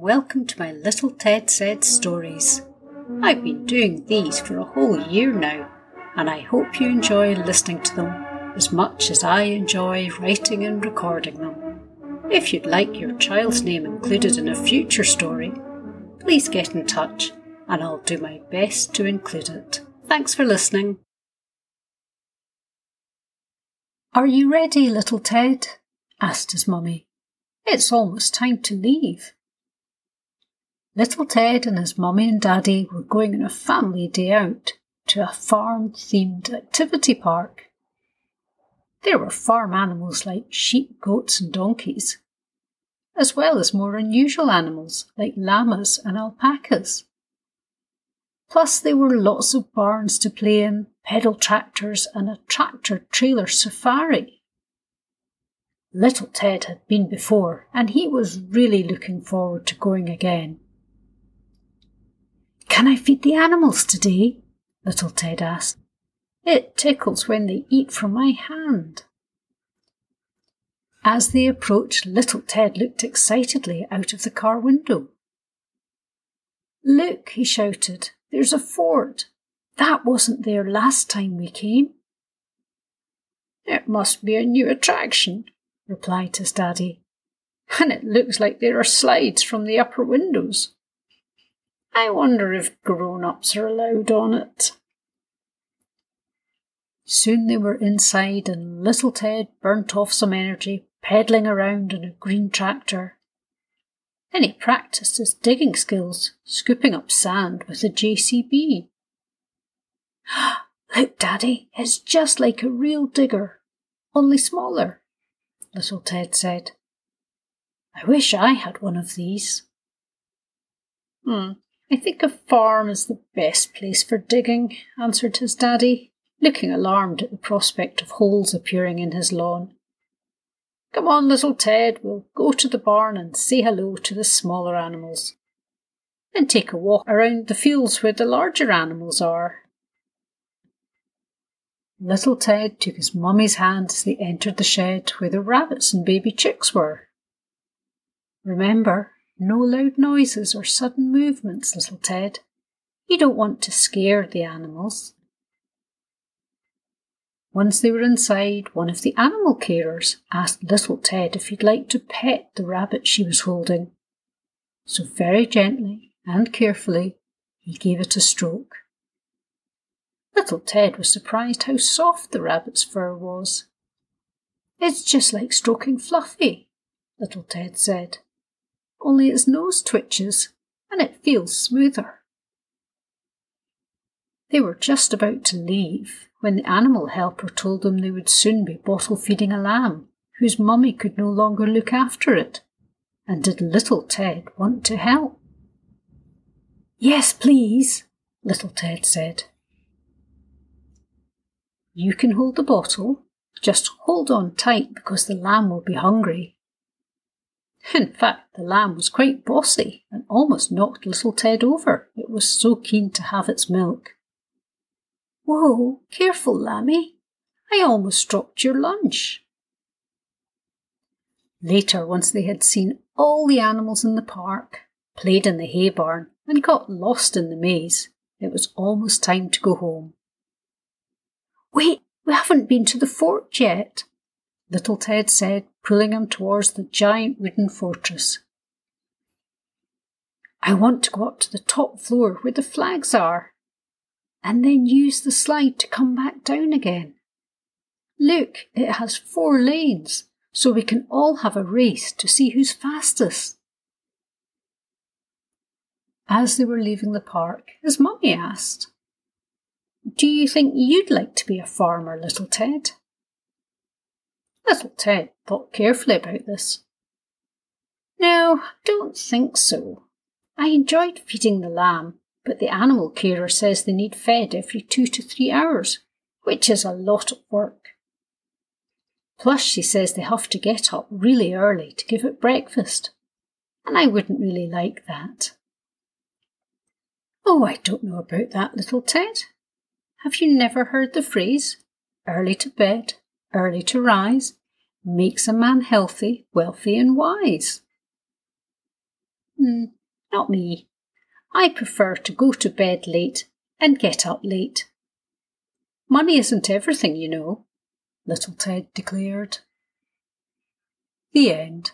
Welcome to my Little Ted Said stories. I've been doing these for a whole year now, and I hope you enjoy listening to them as much as I enjoy writing and recording them. If you'd like your child's name included in a future story, please get in touch and I'll do my best to include it. Thanks for listening. Are you ready, little Ted? asked his mummy. It's almost time to leave. Little Ted and his mummy and daddy were going on a family day out to a farm themed activity park. There were farm animals like sheep, goats, and donkeys, as well as more unusual animals like llamas and alpacas. Plus, there were lots of barns to play in, pedal tractors, and a tractor trailer safari. Little Ted had been before, and he was really looking forward to going again. Can I feed the animals today? Little Ted asked. It tickles when they eat from my hand. As they approached, little Ted looked excitedly out of the car window. Look, he shouted, there's a fort. That wasn't there last time we came. It must be a new attraction, replied his daddy. And it looks like there are slides from the upper windows. I wonder if grown ups are allowed on it. Soon they were inside, and little Ted burnt off some energy pedalling around in a green tractor. Then he practiced his digging skills, scooping up sand with a JCB. Look, Daddy, it's just like a real digger, only smaller, little Ted said. I wish I had one of these. Hmm, I think a farm is the best place for digging, answered his daddy, looking alarmed at the prospect of holes appearing in his lawn. Come on, little Ted, we'll go to the barn and say hello to the smaller animals. Then take a walk around the fields where the larger animals are. Little Ted took his mummy's hand as they entered the shed where the rabbits and baby chicks were. Remember, no loud noises or sudden movements, little Ted. You don't want to scare the animals. Once they were inside, one of the animal carers asked little Ted if he'd like to pet the rabbit she was holding. So very gently and carefully, he gave it a stroke. Little Ted was surprised how soft the rabbit's fur was. It's just like stroking Fluffy, little Ted said, only its nose twitches and it feels smoother. They were just about to leave when the animal helper told them they would soon be bottle feeding a lamb whose mummy could no longer look after it. And did little Ted want to help? Yes, please, little Ted said. You can hold the bottle. Just hold on tight because the lamb will be hungry. In fact, the lamb was quite bossy and almost knocked little Ted over. It was so keen to have its milk. Whoa, careful, Lammy. I almost dropped your lunch. Later, once they had seen all the animals in the park, played in the hay barn, and got lost in the maze, it was almost time to go home. Wait, we haven't been to the fort yet, little Ted said, pulling him towards the giant wooden fortress. I want to go up to the top floor where the flags are, and then use the slide to come back down again. Look, it has four lanes, so we can all have a race to see who's fastest. As they were leaving the park, his mummy asked, Do you think you'd like to be a farmer, little Ted? Little Ted thought carefully about this. No, don't think so. I enjoyed feeding the lamb, but the animal carer says they need fed every two to three hours, which is a lot of work. Plus, she says they have to get up really early to give it breakfast, and I wouldn't really like that. Oh, I don't know about that, little Ted. Have you never heard the phrase, early to bed, early to rise, makes a man healthy, wealthy, and wise? Mm, not me. I prefer to go to bed late and get up late. Money isn't everything, you know, little Ted declared. The end.